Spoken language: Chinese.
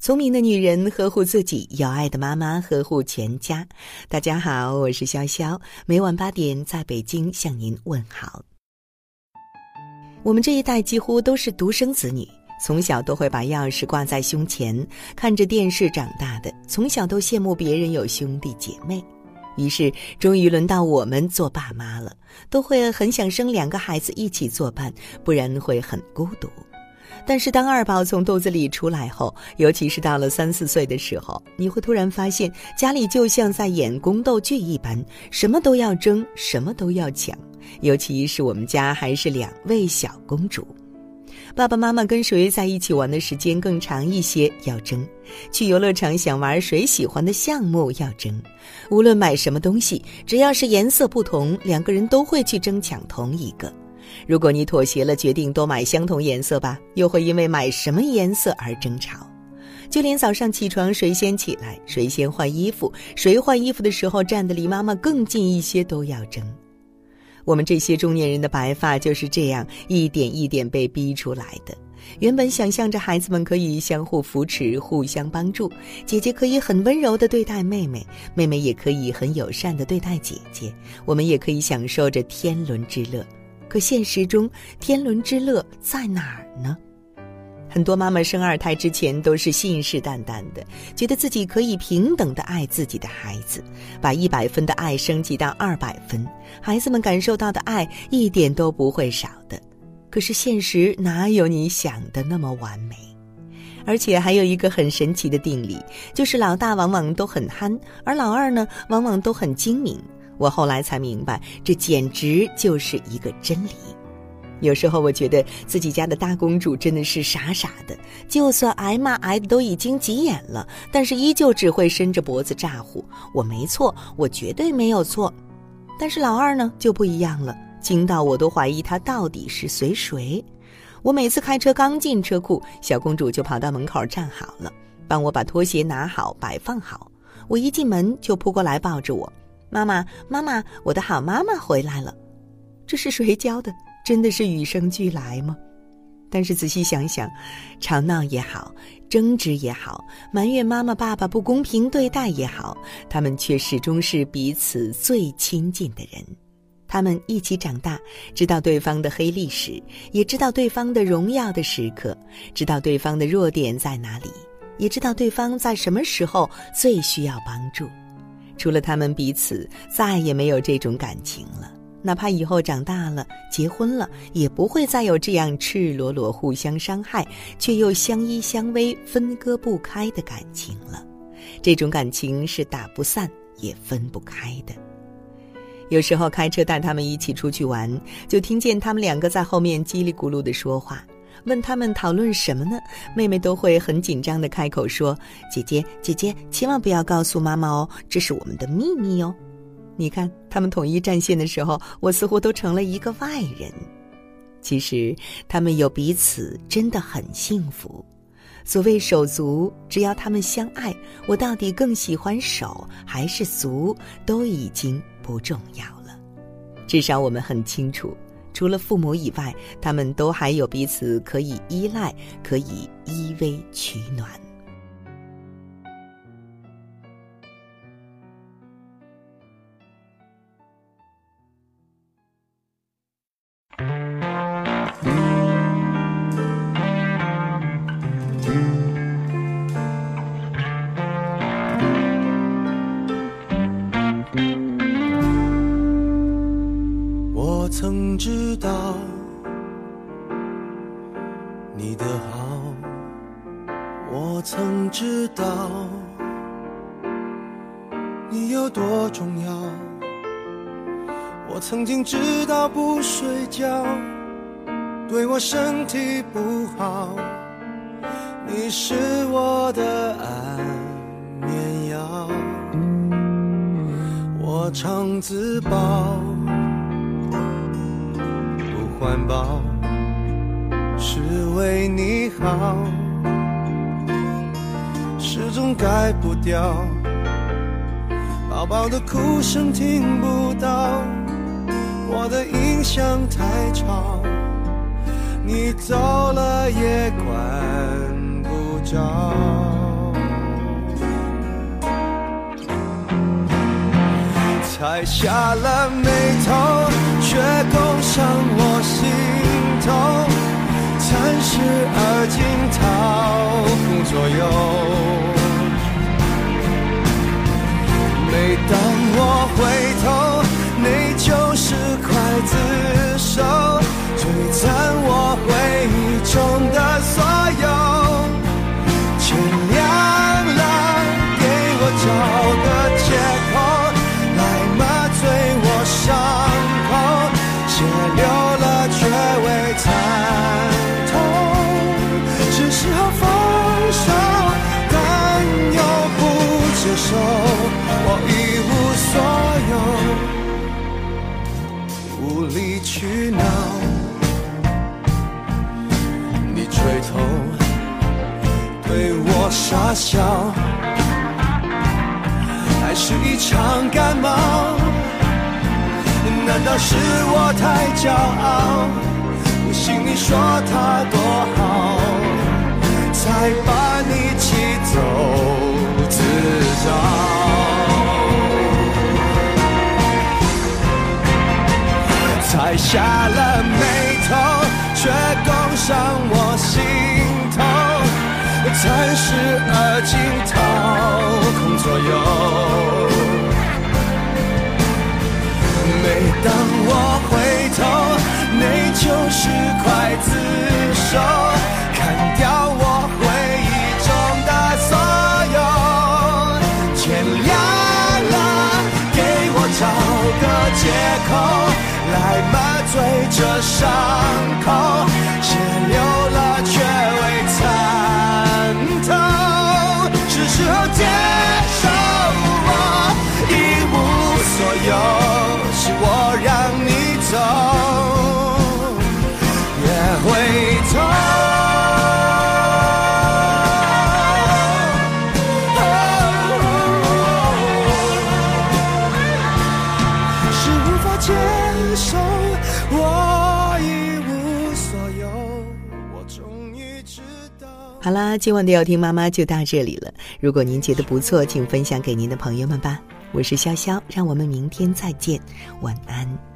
聪明的女人呵护自己，有爱的妈妈呵护全家。大家好，我是潇潇，每晚八点在北京向您问好。我们这一代几乎都是独生子女，从小都会把钥匙挂在胸前，看着电视长大的，从小都羡慕别人有兄弟姐妹。于是，终于轮到我们做爸妈了，都会很想生两个孩子一起作伴，不然会很孤独。但是，当二宝从肚子里出来后，尤其是到了三四岁的时候，你会突然发现家里就像在演宫斗剧一般，什么都要争，什么都要抢。尤其是我们家还是两位小公主，爸爸妈妈跟谁在一起玩的时间更长一些要争，去游乐场想玩谁喜欢的项目要争，无论买什么东西，只要是颜色不同，两个人都会去争抢同一个。如果你妥协了，决定多买相同颜色吧，又会因为买什么颜色而争吵。就连早上起床谁先起来，谁先换衣服，谁换衣服的时候站得离妈妈更近一些，都要争。我们这些中年人的白发就是这样一点一点被逼出来的。原本想象着孩子们可以相互扶持、互相帮助，姐姐可以很温柔地对待妹妹，妹妹也可以很友善地对待姐姐，我们也可以享受着天伦之乐。可现实中，天伦之乐在哪儿呢？很多妈妈生二胎之前都是信誓旦旦的，觉得自己可以平等的爱自己的孩子，把一百分的爱升级到二百分，孩子们感受到的爱一点都不会少的。可是现实哪有你想的那么完美？而且还有一个很神奇的定理，就是老大往往都很憨，而老二呢，往往都很精明。我后来才明白，这简直就是一个真理。有时候我觉得自己家的大公主真的是傻傻的，就算挨骂挨的都已经急眼了，但是依旧只会伸着脖子咋呼：“我没错，我绝对没有错。”但是老二呢就不一样了，惊到我都怀疑他到底是随谁。我每次开车刚进车库，小公主就跑到门口站好了，帮我把拖鞋拿好摆放好。我一进门就扑过来抱着我。妈妈，妈妈，我的好妈妈回来了，这是谁教的？真的是与生俱来吗？但是仔细想想，吵闹也好，争执也好，埋怨妈妈爸爸不公平对待也好，他们却始终是彼此最亲近的人。他们一起长大，知道对方的黑历史，也知道对方的荣耀的时刻，知道对方的弱点在哪里，也知道对方在什么时候最需要帮助。除了他们彼此，再也没有这种感情了。哪怕以后长大了、结婚了，也不会再有这样赤裸裸、互相伤害却又相依相偎、分割不开的感情了。这种感情是打不散也分不开的。有时候开车带他们一起出去玩，就听见他们两个在后面叽里咕噜的说话。问他们讨论什么呢？妹妹都会很紧张的开口说：“姐姐，姐姐，千万不要告诉妈妈哦，这是我们的秘密哦。”你看，他们统一战线的时候，我似乎都成了一个外人。其实，他们有彼此，真的很幸福。所谓手足，只要他们相爱，我到底更喜欢手还是足，都已经不重要了。至少我们很清楚。除了父母以外，他们都还有彼此可以依赖，可以依偎取暖。你的好，我曾知道你有多重要，我曾经知道不睡觉对我身体不好，你是我的安眠药，我常自暴不环保，为你好，始终改不掉。宝宝的哭声听不到，我的音响太吵，你走了也管不着。才下了眉头，却攻上我心头。惊涛左右。傻笑，还是一场感冒？难道是我太骄傲？不信你说他多好，才把你气走自找。才下了眉头，却攻上这伤口，好啦，今晚的要听妈妈就到这里了。如果您觉得不错，请分享给您的朋友们吧。我是潇潇，让我们明天再见，晚安。